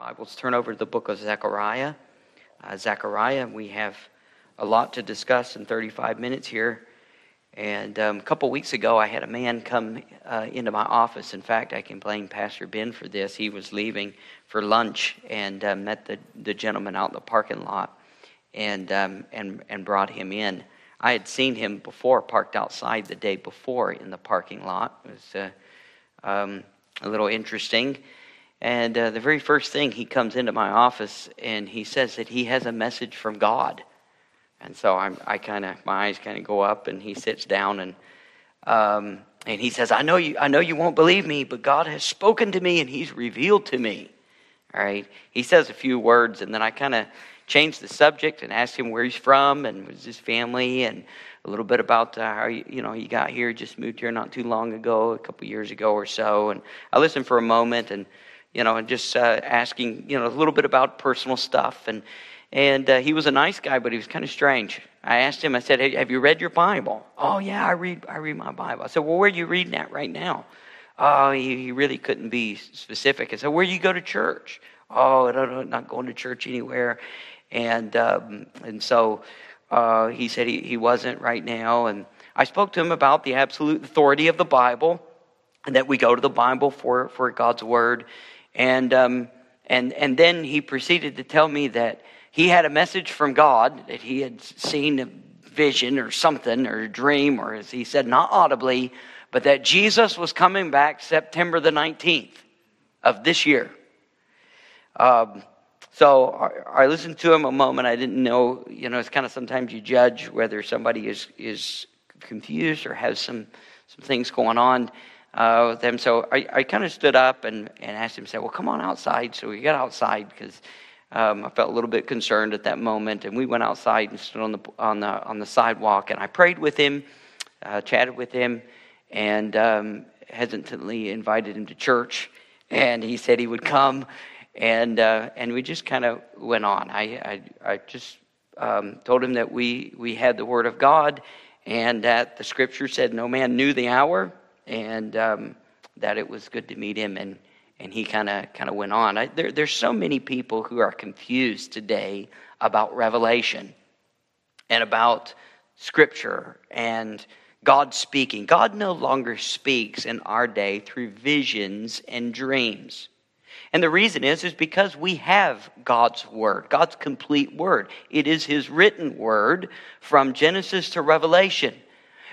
Bibles, turn over to the book of Zechariah. Uh, Zechariah, we have a lot to discuss in 35 minutes here. And um, a couple weeks ago, I had a man come uh, into my office. In fact, I can blame Pastor Ben for this. He was leaving for lunch and uh, met the, the gentleman out in the parking lot and, um, and, and brought him in. I had seen him before, parked outside the day before in the parking lot. It was uh, um, a little interesting. And uh, the very first thing he comes into my office and he says that he has a message from God. And so I'm, I kind of my eyes kind of go up and he sits down and um, and he says, "I know you. I know you won't believe me, but God has spoken to me and He's revealed to me." All right. He says a few words and then I kind of change the subject and ask him where he's from and was his family and a little bit about uh, how you, you know he got here, just moved here not too long ago, a couple years ago or so. And I listened for a moment and you know, and just uh, asking, you know, a little bit about personal stuff. And, and uh, he was a nice guy, but he was kind of strange. I asked him, I said, hey, have you read your Bible? Oh, yeah, I read, I read my Bible. I said, well, where are you reading at right now? Oh, he, he really couldn't be specific. I said, where do you go to church? Oh, I don't not going to church anywhere. And, um, and so uh, he said he, he wasn't right now. And I spoke to him about the absolute authority of the Bible and that we go to the Bible for, for God's word and, um, and, and then he proceeded to tell me that he had a message from God, that he had seen a vision or something, or a dream, or as he said, not audibly, but that Jesus was coming back September the 19th of this year. Um, so I, I listened to him a moment. I didn't know, you know, it's kind of sometimes you judge whether somebody is, is confused or has some, some things going on uh, with them. So I, I kind of stood up and, and asked him, said, well, come on outside. So we got outside because um, I felt a little bit concerned at that moment. And we went outside and stood on the, on the, on the sidewalk. And I prayed with him, uh, chatted with him, and um, hesitantly invited him to church. And he said he would come. And, uh, and we just kind of went on. I, I, I just um, told him that we, we had the Word of God and that the Scripture said no man knew the hour and um, that it was good to meet him. And, and he kind of kind of went on. I, there, there's so many people who are confused today about Revelation and about Scripture and God speaking. God no longer speaks in our day through visions and dreams. And the reason is is because we have God's word, God's complete word. It is his written word from Genesis to Revelation.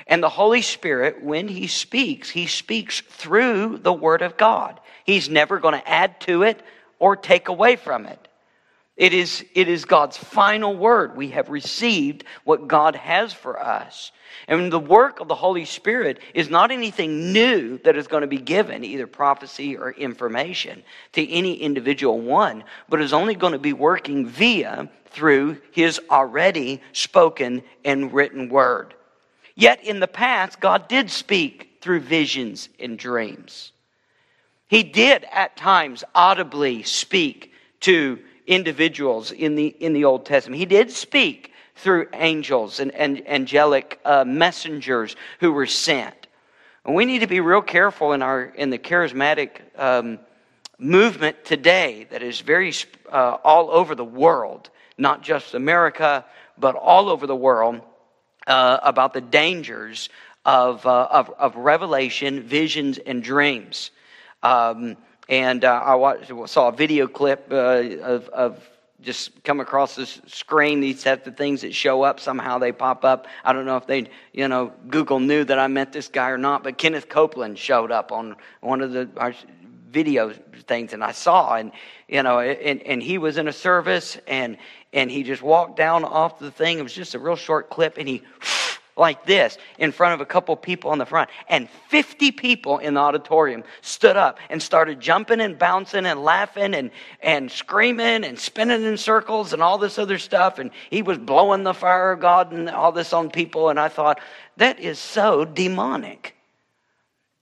And the Holy Spirit, when He speaks, He speaks through the Word of God. He's never going to add to it or take away from it. It is, it is God's final word. We have received what God has for us. And the work of the Holy Spirit is not anything new that is going to be given, either prophecy or information, to any individual one, but is only going to be working via through His already spoken and written word. Yet in the past, God did speak through visions and dreams. He did at times audibly speak to individuals in the, in the Old Testament. He did speak through angels and, and angelic uh, messengers who were sent. And we need to be real careful in, our, in the charismatic um, movement today that is very uh, all over the world, not just America, but all over the world uh, about the dangers of, uh, of, of, revelation, visions, and dreams. Um, and uh, I watched, saw a video clip uh, of, of just come across this screen, these types of things that show up. Somehow they pop up. I don't know if they, you know, Google knew that I met this guy or not, but Kenneth Copeland showed up on one of the our video things, and I saw, and you know, and, and he was in a service, and and he just walked down off the thing. It was just a real short clip, and he like this in front of a couple people on the front. And 50 people in the auditorium stood up and started jumping and bouncing and laughing and, and screaming and spinning in circles and all this other stuff. And he was blowing the fire of God and all this on people. And I thought, that is so demonic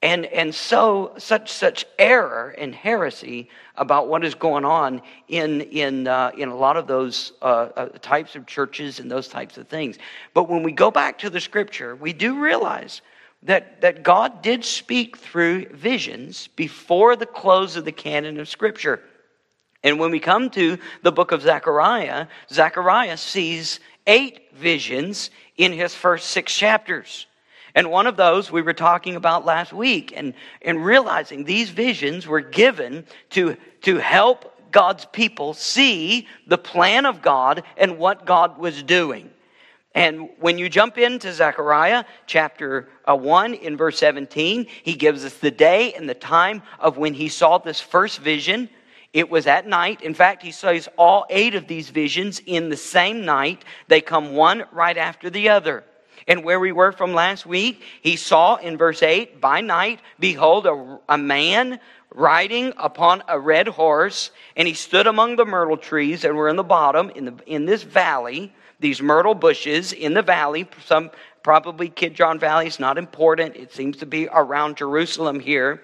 and, and so such such error and heresy about what is going on in in uh, in a lot of those uh, uh, types of churches and those types of things. But when we go back to the scripture, we do realize that that God did speak through visions before the close of the canon of scripture. And when we come to the book of Zechariah, Zechariah sees eight visions in his first six chapters. And one of those we were talking about last week, and, and realizing these visions were given to, to help God's people see the plan of God and what God was doing. And when you jump into Zechariah chapter uh, 1 in verse 17, he gives us the day and the time of when he saw this first vision. It was at night. In fact, he says all eight of these visions in the same night. They come one right after the other. And where we were from last week, he saw in verse 8, by night, behold, a, a man riding upon a red horse, and he stood among the myrtle trees that were in the bottom, in, the, in this valley, these myrtle bushes in the valley. Some probably Kidron Valley is not important. It seems to be around Jerusalem here.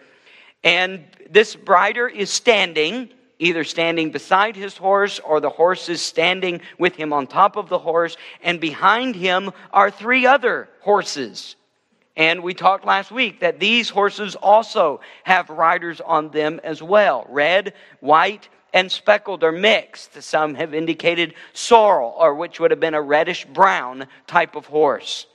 And this rider is standing, either standing beside his horse or the horse is standing with him on top of the horse. And behind him are three other horses and we talked last week that these horses also have riders on them as well red, white, and speckled or mixed. Some have indicated sorrel, or which would have been a reddish brown type of horse.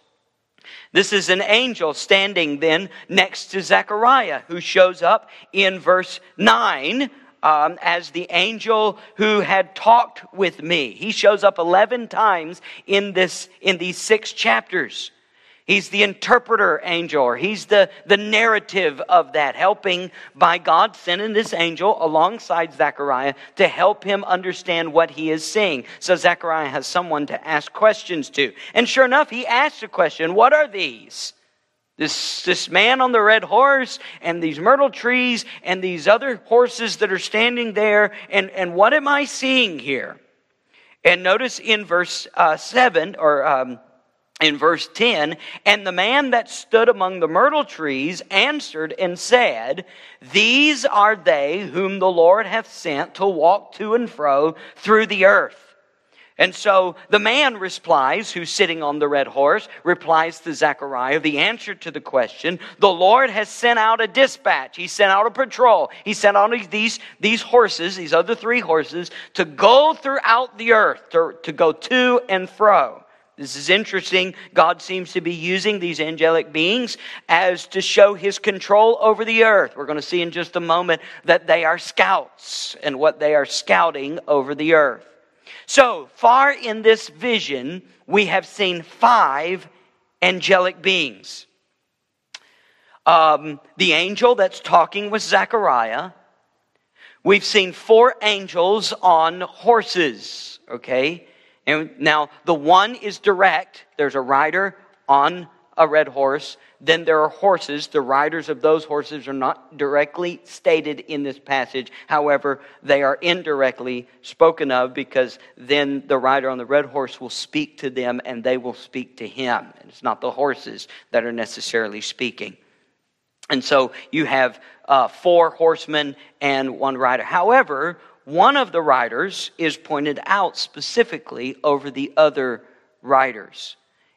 This is an angel standing then next to Zechariah, who shows up in verse 9 um, as the angel who had talked with me. He shows up 11 times in, this, in these six chapters. He's the interpreter angel, or he's the, the narrative of that, helping by God sending this angel alongside Zechariah to help him understand what he is seeing. So Zechariah has someone to ask questions to. And sure enough, he asks a question What are these? This, this man on the red horse and these myrtle trees and these other horses that are standing there, and, and what am I seeing here? And notice in verse uh, 7, or um, in verse 10 and the man that stood among the myrtle trees answered and said these are they whom the lord hath sent to walk to and fro through the earth and so the man replies, who's sitting on the red horse, replies to Zechariah the answer to the question. The Lord has sent out a dispatch. He sent out a patrol. He sent out these, these horses, these other three horses, to go throughout the earth, to, to go to and fro. This is interesting. God seems to be using these angelic beings as to show his control over the earth. We're going to see in just a moment that they are scouts and what they are scouting over the earth. So far in this vision, we have seen five angelic beings. Um, the angel that's talking with Zechariah. We've seen four angels on horses, okay? And now the one is direct. There's a rider on a red horse. Then there are horses. The riders of those horses are not directly stated in this passage. However, they are indirectly spoken of because then the rider on the red horse will speak to them and they will speak to him. And it's not the horses that are necessarily speaking. And so you have uh, four horsemen and one rider. However, one of the riders is pointed out specifically over the other riders.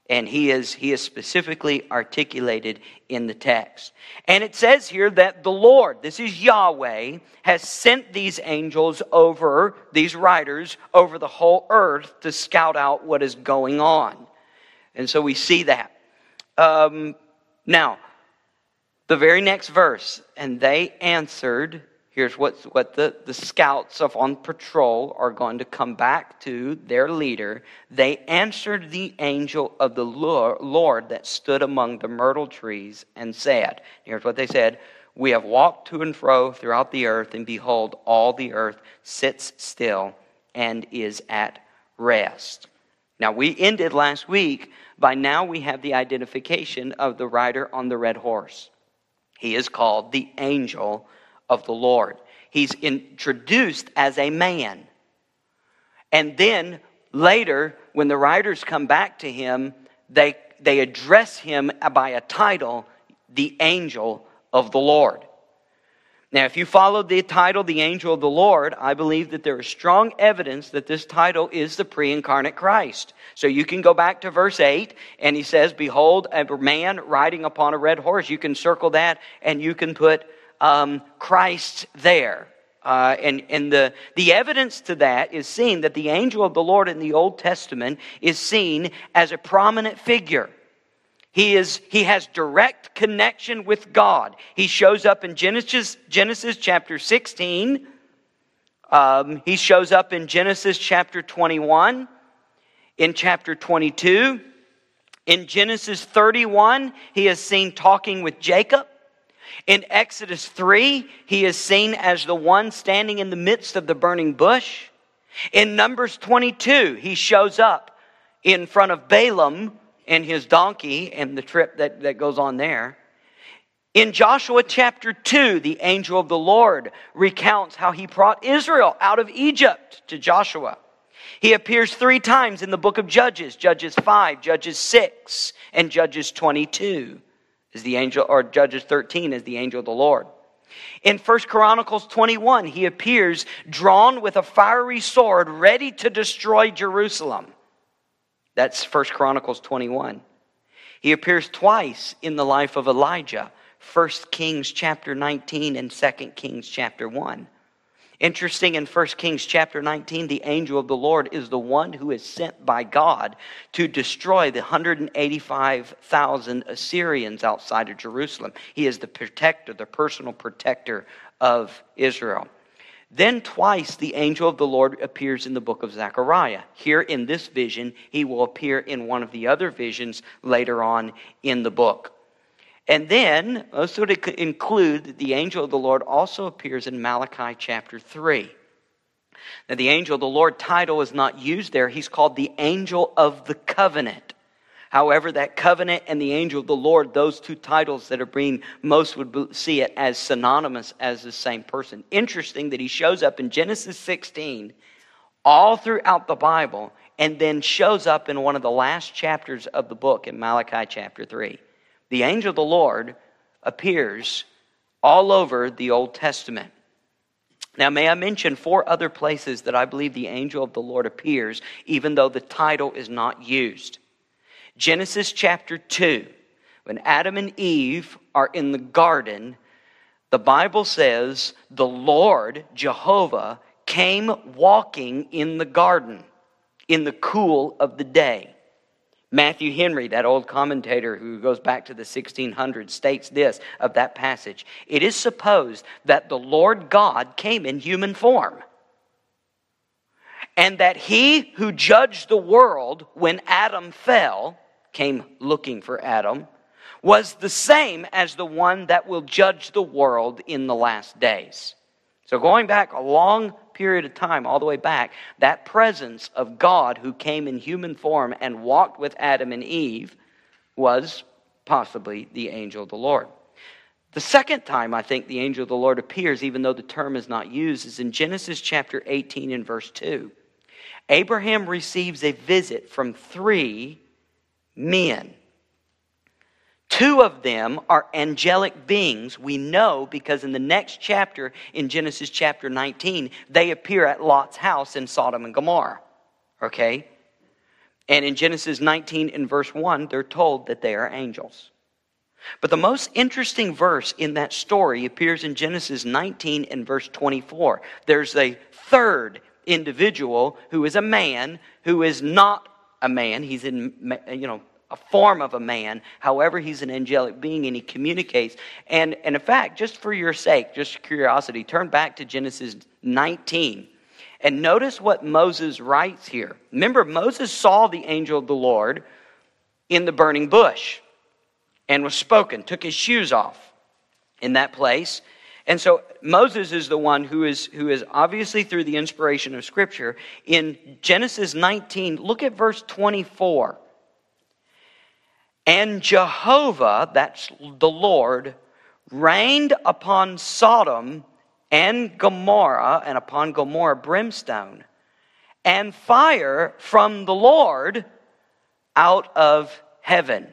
And he is, he is specifically articulated in the text. And it says here that the Lord, this is Yahweh, has sent these angels over, these riders, over the whole earth to scout out what is going on. And so we see that. Um, now, the very next verse, and they answered Here's what, what the, the scouts of on patrol are going to come back to their leader. They answered the angel of the Lord that stood among the myrtle trees and said, Here's what they said We have walked to and fro throughout the earth, and behold, all the earth sits still and is at rest. Now, we ended last week. By now, we have the identification of the rider on the red horse. He is called the angel of the Lord. He's introduced as a man. And then later, when the writers come back to him, they, they address him by a title, the angel of the Lord. Now, if you follow the title, the angel of the Lord, I believe that there is strong evidence that this title is the pre incarnate Christ. So you can go back to verse 8, and he says, Behold, a man riding upon a red horse. You can circle that, and you can put um, Christ there. Uh, and and the, the evidence to that is seen that the angel of the Lord in the Old Testament is seen as a prominent figure. He, is, he has direct connection with God. He shows up in Genesis, Genesis chapter 16. Um, he shows up in Genesis chapter 21, in chapter 22. In Genesis 31, he is seen talking with Jacob. In Exodus 3, he is seen as the one standing in the midst of the burning bush. In Numbers 22, he shows up in front of Balaam and his donkey and the trip that, that goes on there. In Joshua chapter 2, the angel of the Lord recounts how he brought Israel out of Egypt to Joshua. He appears three times in the book of Judges Judges 5, Judges 6, and Judges 22 is the angel, or Judges 13 is the angel of the Lord. In 1 Chronicles 21, he appears drawn with a fiery sword, ready to destroy Jerusalem. That's 1 Chronicles 21. He appears twice in the life of Elijah, 1 Kings chapter 19 and 2 Kings chapter 1. Interesting in 1 Kings chapter 19, the angel of the Lord is the one who is sent by God to destroy the 185,000 Assyrians outside of Jerusalem. He is the protector, the personal protector of Israel. Then, twice, the angel of the Lord appears in the book of Zechariah. Here in this vision, he will appear in one of the other visions later on in the book. And then, also to include, the angel of the Lord also appears in Malachi chapter 3. Now, the angel of the Lord title is not used there. He's called the angel of the covenant. However, that covenant and the angel of the Lord, those two titles that are being, most would see it as synonymous as the same person. Interesting that he shows up in Genesis 16 all throughout the Bible and then shows up in one of the last chapters of the book in Malachi chapter 3 the angel of the Lord appears all over the Old Testament. Now, may I mention four other places that I believe the angel of the Lord appears, even though the title is not used. Genesis chapter 2, when Adam and Eve are in the garden, the Bible says the Lord, Jehovah, came walking in the garden in the cool of the day. Matthew Henry, that old commentator who goes back to the 1600s, states this of that passage It is supposed that the Lord God came in human form, and that he who judged the world when Adam fell, came looking for Adam, was the same as the one that will judge the world in the last days. So, going back a long period of time, all the way back, that presence of God who came in human form and walked with Adam and Eve was possibly the angel of the Lord. The second time I think the angel of the Lord appears, even though the term is not used, is in Genesis chapter 18 and verse 2. Abraham receives a visit from three men. Two of them are angelic beings. We know because in the next chapter, in Genesis chapter 19, they appear at Lot's house in Sodom and Gomorrah. Okay? And in Genesis 19 in verse 1, they're told that they are angels. But the most interesting verse in that story appears in Genesis 19 and verse 24. There's a third individual who is a man who is not a man. He's in, you know, a form of a man. However, he's an angelic being and he communicates. And, and in fact, just for your sake, just curiosity, turn back to Genesis 19 and notice what Moses writes here. Remember, Moses saw the angel of the Lord in the burning bush and was spoken, took his shoes off in that place. And so Moses is the one who is, who is obviously through the inspiration of Scripture. In Genesis 19, look at verse 24. And Jehovah, that's the Lord, rained upon Sodom and Gomorrah, and upon Gomorrah brimstone, and fire from the Lord out of heaven.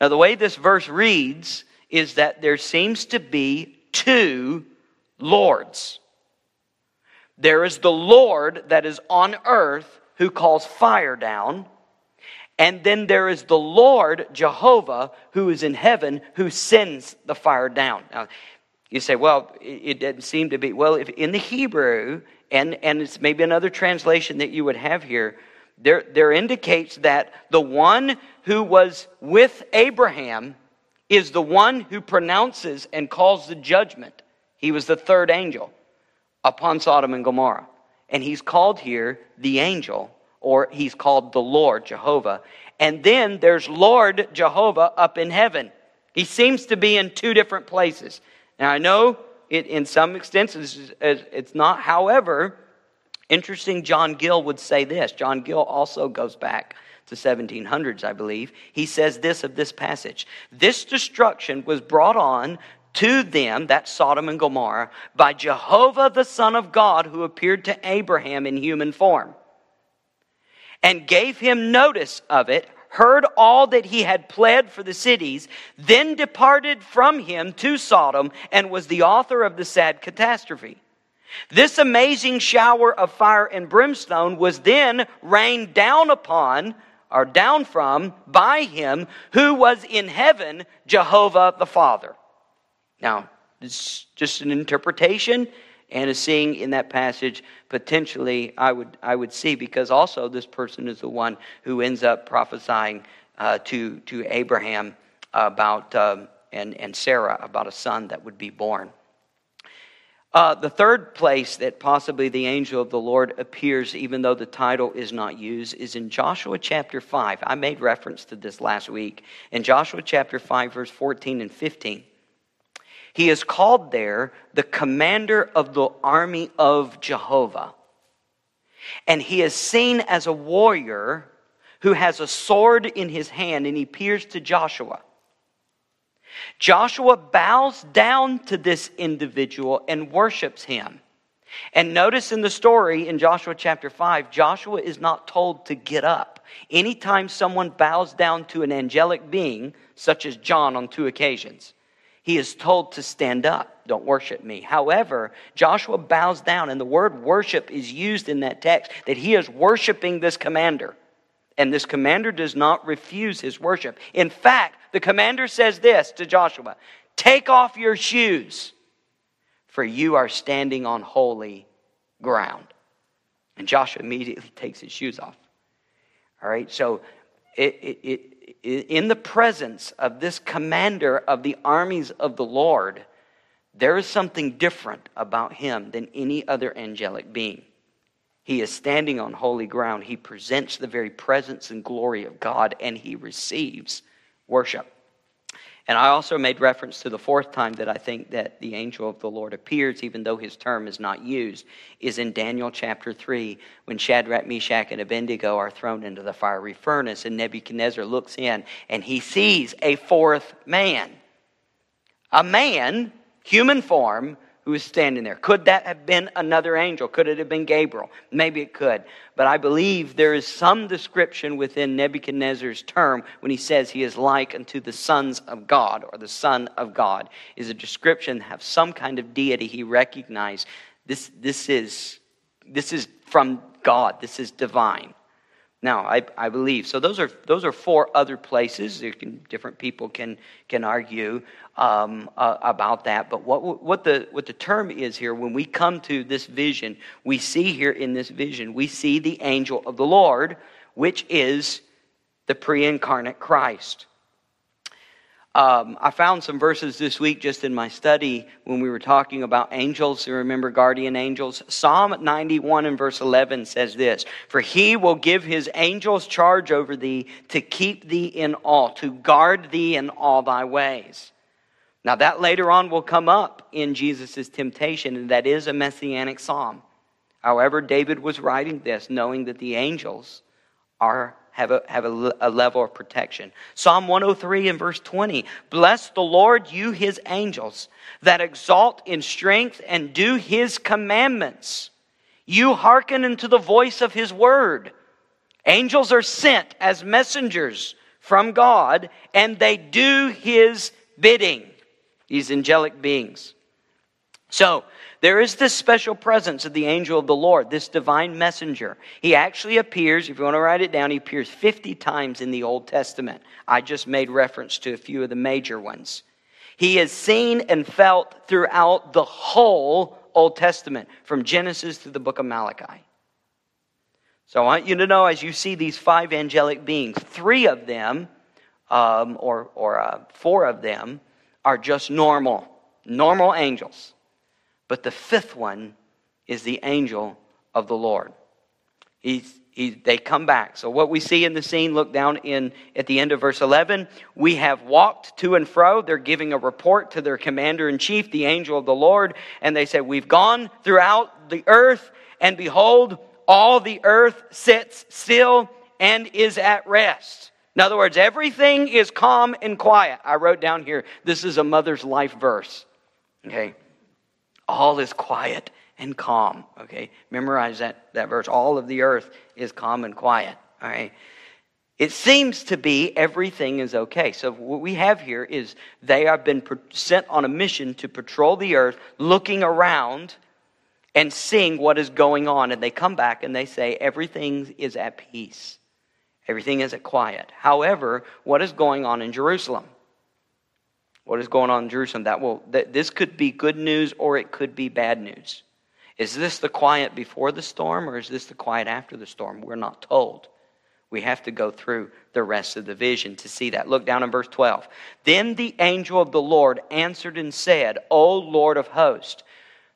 Now, the way this verse reads is that there seems to be two Lords. There is the Lord that is on earth who calls fire down, and then there is the Lord Jehovah who is in heaven who sends the fire down. Now, You say, well, it, doesn't seem to be. Well, if in the Hebrew, and, and it's maybe another translation that you would have here, there, there indicates that the one who was with Abraham is the one who pronounces and calls the judgment. He was the third angel upon Sodom and Gomorrah. And he's called here the angel, or he's called the Lord, Jehovah. And then there's Lord Jehovah up in heaven. He seems to be in two different places. Now, I know it, in some extent it's not. However, interesting, John Gill would say this. John Gill also goes back to 1700s, I believe. He says this of this passage This destruction was brought on to them, that's Sodom and Gomorrah, by Jehovah the Son of God, who appeared to Abraham in human form and gave him notice of it heard all that he had pled for the cities, then departed from him to Sodom and was the author of the sad catastrophe. This amazing shower of fire and brimstone was then rained down upon, or down from, by him who was in heaven, Jehovah the Father. Now, it's just an interpretation and a seeing in that passage potentially I would, I would see because also this person is the one who ends up prophesying uh, to, to Abraham about um, and, and Sarah about a son that would be born. Uh, the third place that possibly the angel of the Lord appears, even though the title is not used, is in Joshua chapter 5. I made reference to this last week. In Joshua chapter 5, verse 14 and 15. He is called there the commander of the army of Jehovah. And he is seen as a warrior who has a sword in his hand and he peers to Joshua. Joshua bows down to this individual and worships him. And notice in the story in Joshua chapter 5, Joshua is not told to get up. Anytime someone bows down to an angelic being, such as John on two occasions, he is told to stand up. Don't worship me. However, Joshua bows down, and the word worship is used in that text that he is worshiping this commander. And this commander does not refuse his worship. In fact, the commander says this to Joshua Take off your shoes, for you are standing on holy ground. And Joshua immediately takes his shoes off. All right, so it, it, it in the presence of this commander of the armies of the Lord, there is something different about him than any other angelic being. He is standing on holy ground. He presents the very presence and glory of God, and he receives worship. And I also made reference to the fourth time that I think that the angel of the Lord appears, even though his term is not used, is in Daniel chapter 3, when Shadrach, Meshach, and Abednego are thrown into the fiery furnace, and Nebuchadnezzar looks in and he sees a fourth man. A man, human form, who was standing there. Could that have been another angel? Could it have been Gabriel? Maybe it could. But I believe there is some description within Nebuchadnezzar's term when he says he is like unto the sons of God or the Son of God, is a description of some kind of deity he recognized. This, this, is, this is from God, this is divine. Now, I, I believe. So those are, those are four other places. Can, different people can, can argue um, uh, about that. But what, what, the, what the term is here, when we come to this vision, we see here in this vision, we see the angel of the Lord, which is the pre incarnate Christ. Um, I found some verses this week just in my study when we were talking about angels. You remember guardian angels? Psalm 91 and verse 11 says this For he will give his angels charge over thee to keep thee in all, to guard thee in all thy ways. Now, that later on will come up in Jesus' temptation, and that is a messianic psalm. However, David was writing this knowing that the angels are have a, have a, a, level of protection. Psalm 103 and verse 20 Bless the Lord, you his angels, that exalt in strength and do his commandments. You hearken unto the voice of his word. Angels are sent as messengers from God, and they do his bidding, these angelic beings. So, there is this special presence of the angel of the Lord, this divine messenger. He actually appears, if you want to write it down, he appears 50 times in the Old Testament. I just made reference to a few of the major ones. He is seen and felt throughout the whole Old Testament, from Genesis to the book of Malachi. So I want you to know as you see these five angelic beings, three of them, um, or, or uh, four of them, are just normal, normal angels. But the fifth one is the angel of the Lord. He's, he, they come back. So what we see in the scene, look down in at the end of verse 11. We have walked to and fro. They're giving a report to their commander in chief, the angel of the Lord, and they say, "We've gone throughout the earth, and behold, all the earth sits still and is at rest." In other words, everything is calm and quiet. I wrote down here, this is a mother's life verse. Okay. All is quiet and calm. Okay, memorize that, that verse. All of the earth is calm and quiet. All right. It seems to be everything is okay. So, what we have here is they have been sent on a mission to patrol the earth, looking around and seeing what is going on. And they come back and they say, everything is at peace, everything is at quiet. However, what is going on in Jerusalem? What is going on in Jerusalem? That will, that this could be good news or it could be bad news. Is this the quiet before the storm or is this the quiet after the storm? We're not told. We have to go through the rest of the vision to see that. Look down in verse 12. Then the angel of the Lord answered and said, O Lord of hosts.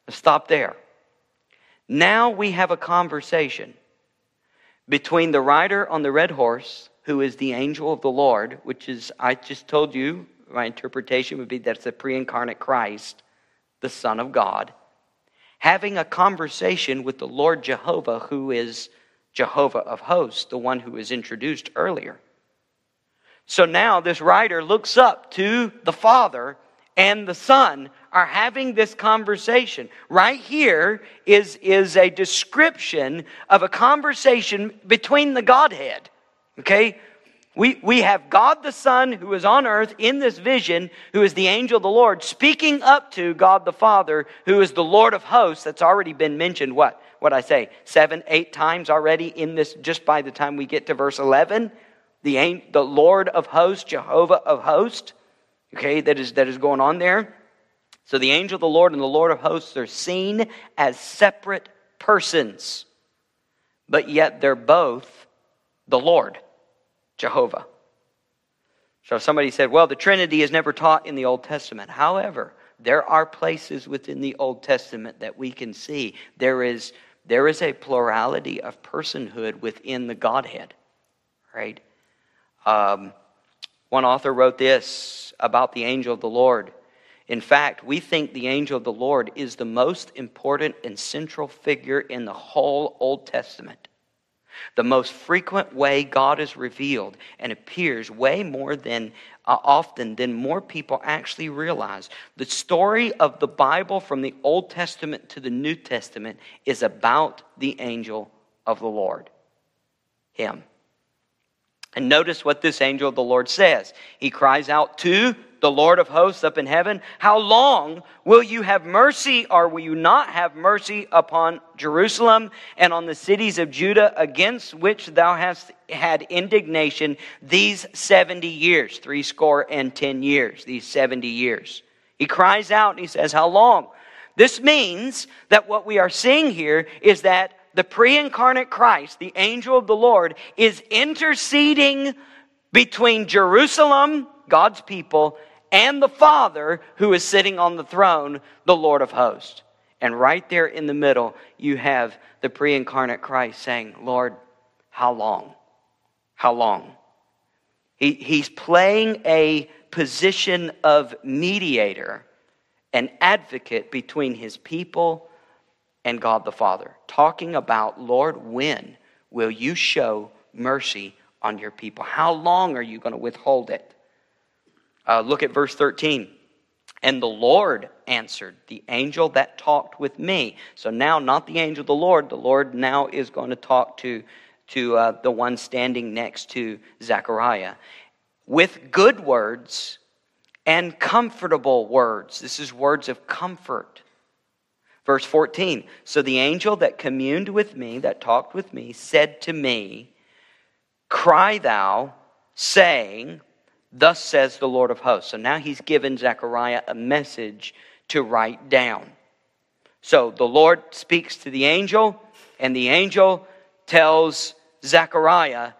Stop there. Now we have a conversation between the rider on the red horse, who is the angel of the Lord, which is, I just told you, my interpretation would be that's the pre incarnate Christ, the Son of God, having a conversation with the Lord Jehovah, who is Jehovah of hosts, the one who was introduced earlier. So now this writer looks up to the Father and the Son are having this conversation. Right here is, is a description of a conversation between the Godhead. Okay? We, we have God the Son who is on earth in this vision, who is the angel of the Lord, speaking up to God the Father, who is the Lord of hosts. That's already been mentioned, what? What I say? Seven, eight times already in this, just by the time we get to verse 11. The, the Lord of hosts, Jehovah of hosts. Okay, that is, that is going on there. So the angel of the Lord and the Lord of hosts are seen as separate persons, but yet they're both the Lord. Jehovah. So somebody said, well, the Trinity is never taught in the Old Testament. However, there are places within the Old Testament that we can see there is, there is a plurality of personhood within the Godhead, right? Um, one author wrote this about the angel of the Lord. In fact, we think the angel of the Lord is the most important and central figure in the whole Old Testament. The most frequent way God is revealed and appears way more than uh, often than more people actually realize. The story of the Bible from the Old Testament to the New Testament is about the angel of the Lord, Him. And notice what this angel of the Lord says. He cries out to the Lord of hosts up in heaven, How long will you have mercy, or will you not have mercy upon Jerusalem and on the cities of Judah against which thou hast had indignation these 70 years, three score and 10 years, these 70 years? He cries out and he says, How long? This means that what we are seeing here is that the pre incarnate Christ, the angel of the Lord, is interceding between Jerusalem, God's people, and the Father who is sitting on the throne, the Lord of hosts. And right there in the middle, you have the pre incarnate Christ saying, Lord, how long? How long? He, he's playing a position of mediator, an advocate between his people and God the Father, talking about, Lord, when will you show mercy on your people? How long are you going to withhold it? Uh, look at verse 13. And the Lord answered, the angel that talked with me. So now, not the angel the Lord, the Lord now is going to talk to, to uh, the one standing next to Zechariah with good words and comfortable words. This is words of comfort. Verse 14 So the angel that communed with me, that talked with me, said to me, Cry thou, saying, Thus says the Lord of hosts. So now he's given Zechariah a message to write down. So the Lord speaks to the angel, and the angel tells Zechariah,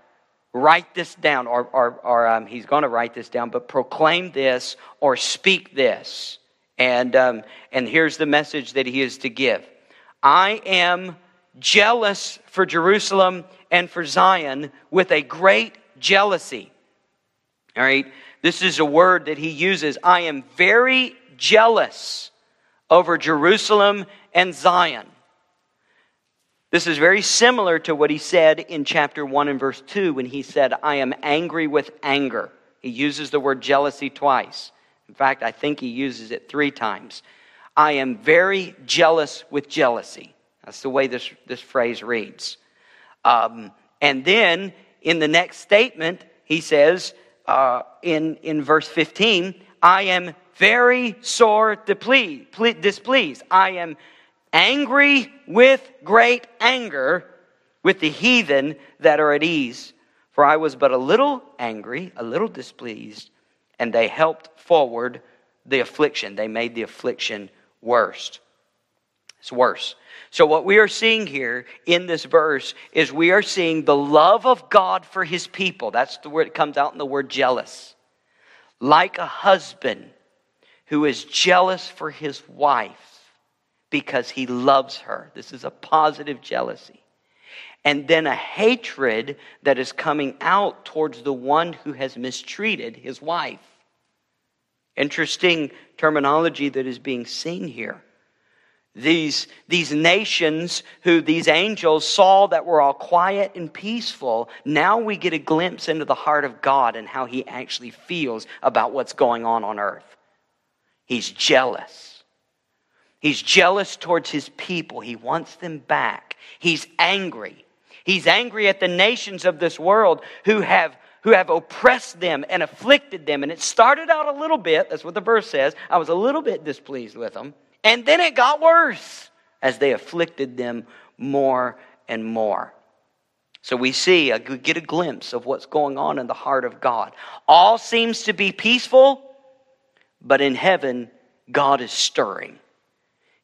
write this down, or, or, or um, he's going to write this down, but proclaim this or speak this. And, um, and here's the message that he is to give I am jealous for Jerusalem and for Zion with a great jealousy. All right, this is a word that he uses. I am very jealous over Jerusalem and Zion. This is very similar to what he said in chapter 1 and verse 2 when he said, I am angry with anger. He uses the word jealousy twice. In fact, I think he uses it three times. I am very jealous with jealousy. That's the way this, this phrase reads. Um, and then in the next statement, he says uh, in, in verse 15, I am very sore displeased. I am angry with great anger with the heathen that are at ease. For I was but a little angry, a little displeased, and they helped forward the affliction. They made the affliction worse. It's worse. So, what we are seeing here in this verse is we are seeing the love of God for his people. That's the word that comes out in the word jealous. Like a husband who is jealous for his wife because he loves her. This is a positive jealousy. And then a hatred that is coming out towards the one who has mistreated his wife. Interesting terminology that is being seen here. These, these nations who these angels saw that were all quiet and peaceful, now we get a glimpse into the heart of God and how he actually feels about what's going on on earth. He's jealous. He's jealous towards his people. He wants them back. He's angry. He's angry at the nations of this world who have, who have oppressed them and afflicted them. And it started out a little bit, that's what the verse says. I was a little bit displeased with them. And then it got worse as they afflicted them more and more. So we see, we get a glimpse of what's going on in the heart of God. All seems to be peaceful but in heaven, God is stirring.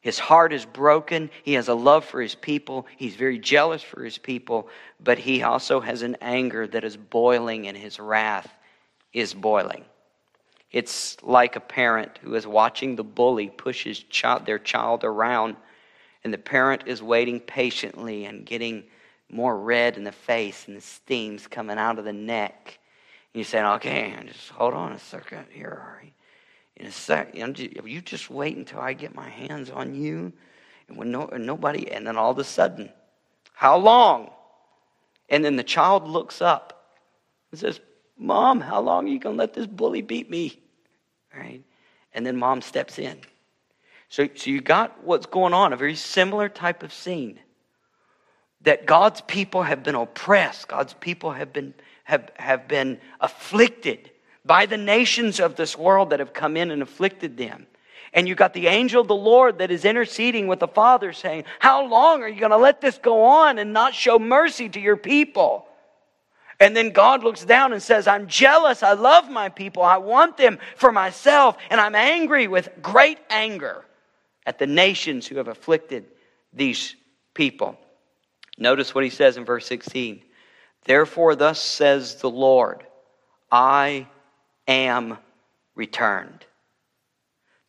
His heart is broken. He has a love for his people. He's very jealous for his people, but he also has an anger that is boiling, and his wrath is boiling. It's like a parent who is watching the bully push his child, their child around, and the parent is waiting patiently and getting more red in the face, and the steam's coming out of the neck. And you're saying, okay, just hold on a second here, in a sec. You just wait until I get my hands on you. And when no, nobody, and then all of a sudden, how long? And then the child looks up and says, Mom, how long are you going to let this bully beat me? Right? And then mom steps in. So, so you got what's going on, a very similar type of scene. That God's people have been oppressed, God's people have been, have, have been afflicted by the nations of this world that have come in and afflicted them. And you got the angel of the Lord that is interceding with the Father saying, How long are you going to let this go on and not show mercy to your people? And then God looks down and says, I'm jealous. I love my people. I want them for myself. And I'm angry with great anger at the nations who have afflicted these people. Notice what he says in verse 16. Therefore, thus says the Lord, I am returned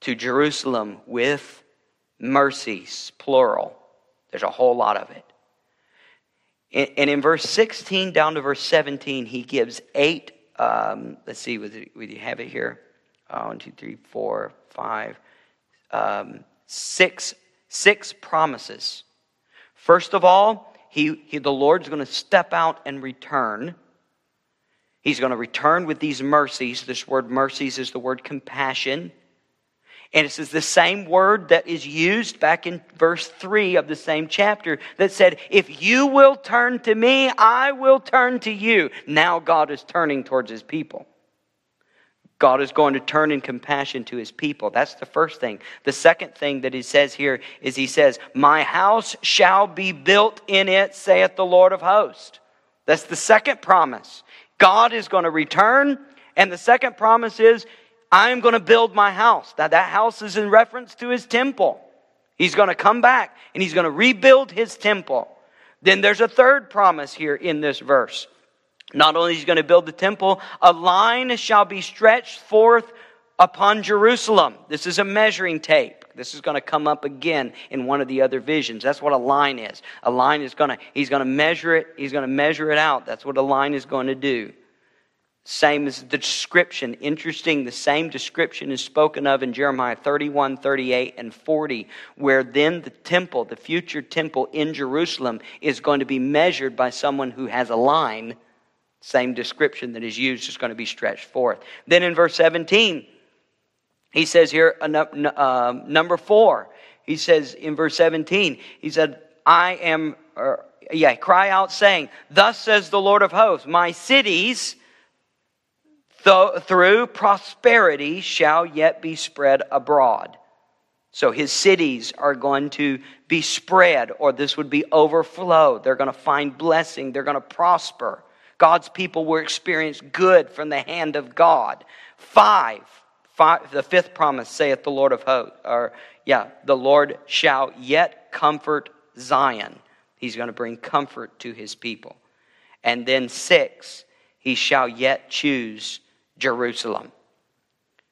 to Jerusalem with mercies, plural. There's a whole lot of it. And in verse 16 down to verse 17, he gives eight, um, let's see, you have it here? Uh, one, two, three, four, five, um, six, six promises. First of all, he, he, the Lord's going to step out and return. He's going to return with these mercies. This word mercies is the word compassion. And it's the same word that is used back in verse 3 of the same chapter that said, If you will turn to me, I will turn to you. Now God is turning towards his people. God is going to turn in compassion to his people. That's the first thing. The second thing that he says here is he says, My house shall be built in it, saith the Lord of hosts. That's the second promise. God is going to return And the second promise is, I'm going to build my house. Now, that house is in reference to his temple. He's going to come back and he's going to rebuild his temple. Then there's a third promise here in this verse. Not only is he going to build the temple, a line shall be stretched forth upon Jerusalem. This is a measuring tape. This is going to come up again in one of the other visions. That's what a line is. A line is going to, he's going to measure it, he's going to measure it out. That's what a line is going to do. Same as the description. Interesting, the same description is spoken of in Jeremiah 31, 38, and 40, where then the temple, the future temple in Jerusalem, is going to be measured by someone who has a line. Same description that is used is going to be stretched forth. Then in verse 17, he says here, uh, number four, he says in verse 17, he said, I am, or, yeah, cry out saying, Thus says the Lord of hosts, my cities, through prosperity shall yet be spread abroad. So his cities are going to be spread, or this would be overflow. They're going to find blessing. They're going to prosper. God's people will experience good from the hand of God. Five, five the fifth promise saith the Lord of hosts, or yeah, the Lord shall yet comfort Zion. He's going to bring comfort to his people. And then six, he shall yet choose Jerusalem.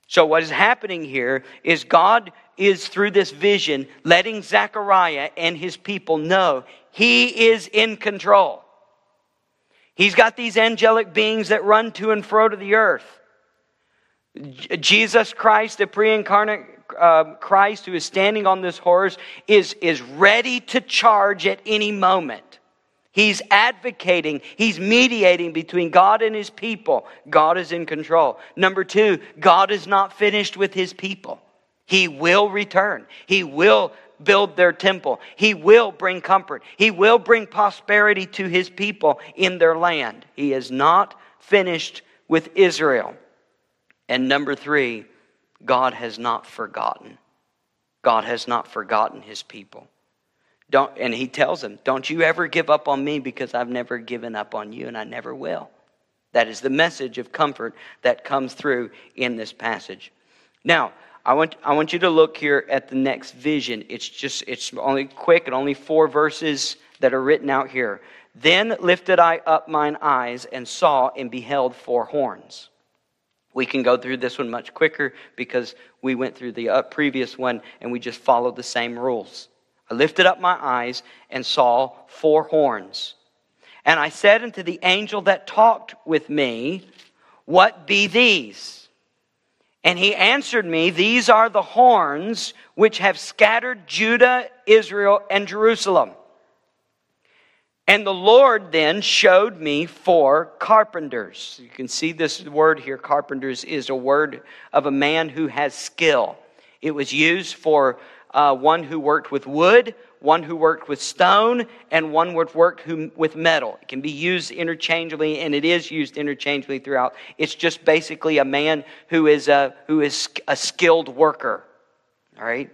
So, what is happening here is God is, through this vision, letting Zechariah and his people know he is in control. He's got these angelic beings that run to and fro to the earth. Jesus Christ, the pre incarnate uh, Christ who is standing on this horse, is, is ready to charge at any moment. He's advocating, he's mediating between God and his people. God is in control. Number two, God is not finished with his people. He will return. He will build their temple. He will bring comfort. He will bring prosperity to his people in their land. He is not finished with Israel. And number three, God has not forgotten. God has not forgotten his people. Don't, and he tells them, Don't you ever give up on me because I've never given up on you and I never will. That is the message of comfort that comes through in this passage. Now, I want, I want you to look here at the next vision. It's just, it's only quick and only four verses that are written out here. Then lifted I up mine eyes and saw and beheld four horns. We can go through this one much quicker because we went through the uh, previous one and we just followed the same rules. I lifted up my eyes and saw four horns. And I said unto the angel that talked with me, What be these? And he answered me, These are the horns which have scattered Judah, Israel, and Jerusalem. And the Lord then showed me four carpenters. You can see this word here, carpenters, is a word of a man who has skill. It was used for uh, one who worked with wood, one who worked with stone, and one who worked who, with metal. It can be used interchangeably, and it is used interchangeably throughout. It's just basically a man who is a, who is a skilled worker. All right?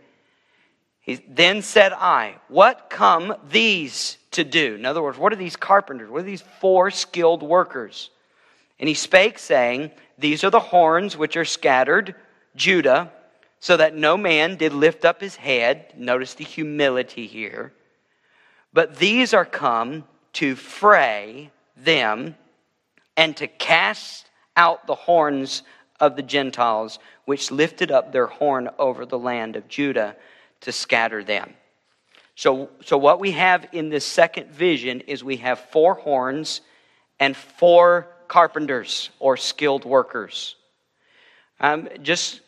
He, then said I, What come these to do? In other words, what are these carpenters? What are these four skilled workers? And he spake, saying, These are the horns which are scattered, Judah so that no man did lift up his head. Notice the humility here. But these are come to fray them and to cast out the horns of the Gentiles, which lifted up their horn over the land of Judah to scatter them. So, so what we have in this second vision is we have four horns and four carpenters or skilled workers. Um, just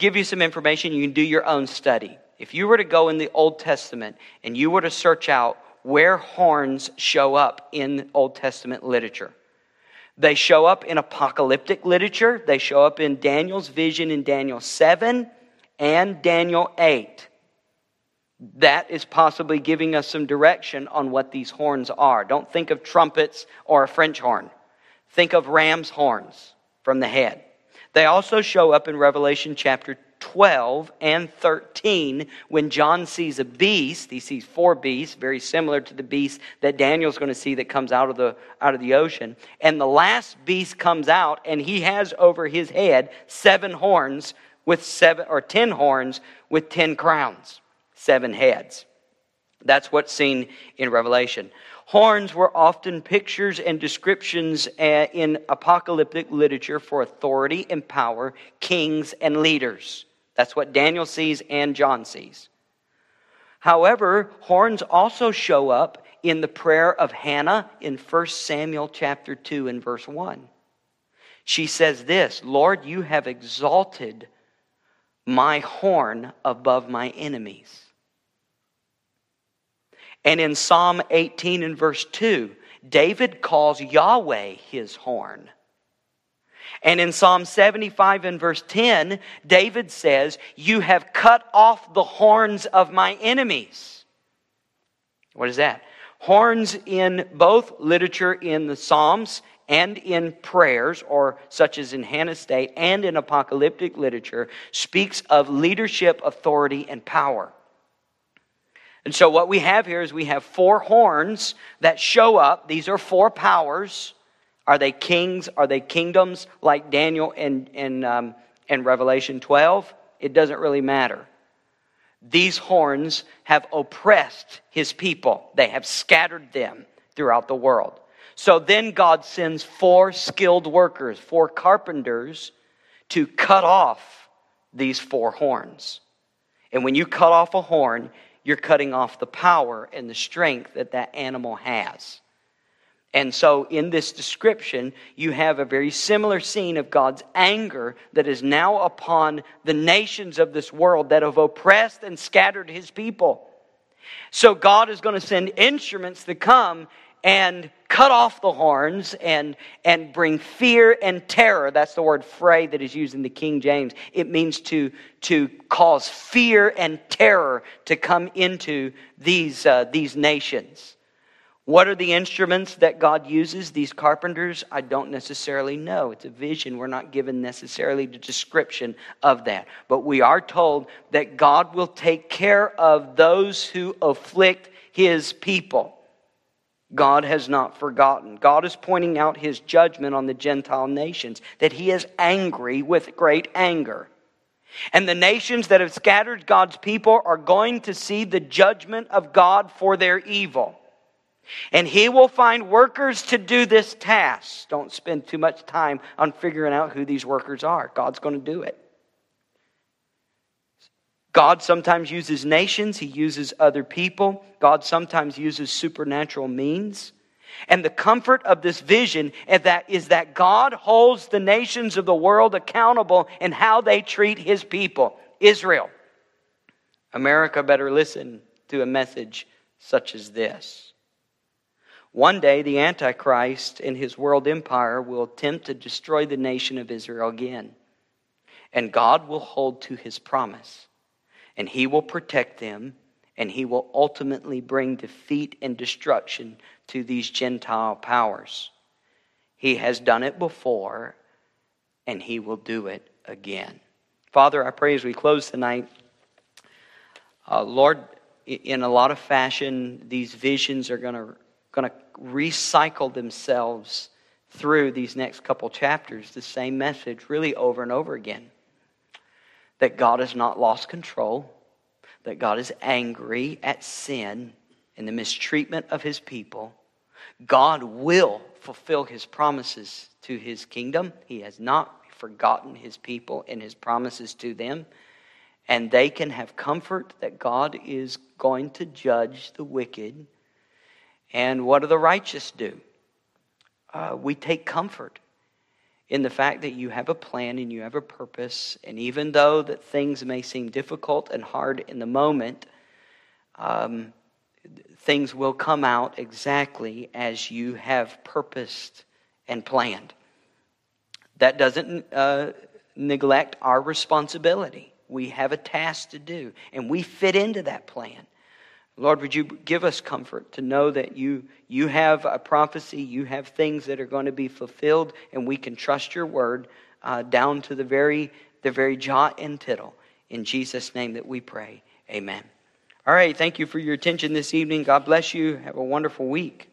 give you some information. You can do your own study. If you were to go in the Old Testament and you were to search out where horns show up in Old Testament literature, they show up in apocalyptic literature, they show up in Daniel's vision in Daniel 7 and Daniel 8. That is possibly giving us some direction on what these horns are. Don't think of trumpets or a French horn. Think of ram's horns from the head. They also show up in Revelation chapter 12 and 13, when John sees a beast, he sees four beasts, very similar to the beast that Daniel's going to see that comes out of the, out of the ocean. And the last beast comes out, and he has over his head seven horns with seven, or ten horns with ten crowns, seven heads. That's what's seen in Revelation. Horns were often pictures and descriptions uh, in apocalyptic literature for authority and power, kings and leaders. That's what Daniel sees and John sees. However, horns also show up in the prayer of Hannah in 1 Samuel chapter 2 and verse 1. She says this, "Lord, you have exalted my horn above my enemies." And in Psalm 18 and verse 2, David calls Yahweh his horn. And in Psalm 75 and verse 10, David says, You have cut off the horns of my enemies. What is that? Horns in both literature in the Psalms and in prayers, or such as in Hannah's state and in apocalyptic literature, speaks of leadership, authority, and power. And so, what we have here is we have four horns that show up. These are four powers. Are they kings? Are they kingdoms like Daniel and, and, um, and Revelation 12? It doesn't really matter. These horns have oppressed his people, they have scattered them throughout the world. So then God sends four skilled workers, four carpenters, to cut off these four horns. And when you cut off a horn, you're cutting off the power and the strength that that animal has. And so, in this description, you have a very similar scene of God's anger that is now upon the nations of this world that have oppressed and scattered his people. So, God is going to send instruments to come and cut off the horns and, and bring fear and terror. That's the word fray that is used in the King James. It means to, to cause fear and terror to come into these, uh, these nations. What are the instruments that God uses, these carpenters? I don't necessarily know. It's a vision. We're not given necessarily the description of that. But we are told that God will take care of those who afflict his people. God has not forgotten. God is pointing out his judgment on the Gentile nations, that he is angry with great anger. And the nations that have scattered God's people are going to see the judgment of God for their evil. And he will find workers to do this task. Don't spend too much time on figuring out who these workers are. God's going to do it. God sometimes uses nations, He uses other people. God sometimes uses supernatural means. And the comfort of this vision is that, God holds the nations of the world accountable in how they treat His people, Israel. America better listen to a message such as this. One day, the Antichrist and his world empire will attempt to destroy the nation of Israel again. And God will hold to his promise and he will protect them, and he will ultimately bring defeat and destruction to these Gentile powers. He has done it before, and he will do it again. Father, I pray as we close tonight, uh, Lord, in a lot of fashion, these visions are going to going to recycle themselves through these next couple chapters, the same message, really over and over again that God has not lost control, that God is angry at sin and the mistreatment of his people. God will fulfill his promises to his kingdom. He has not forgotten his people and his promises to them. And they can have comfort that God is going to judge the wicked. And what do the righteous do? Uh, we take comfort in the fact that you have a plan and you have a purpose. And even though that things may seem difficult and hard in the moment, um, things will come out exactly as you have purposed and planned. That doesn't uh, neglect our responsibility. We have a task to do, and we fit into that plan. Lord, would you give us comfort to know that you, you have a prophecy, you have things that are going to be fulfilled, and we can trust your word uh, down to the very, the very jot and tittle. In Jesus' name that we pray. Amen. All right. Thank you for your attention this evening. God bless you. Have a wonderful week.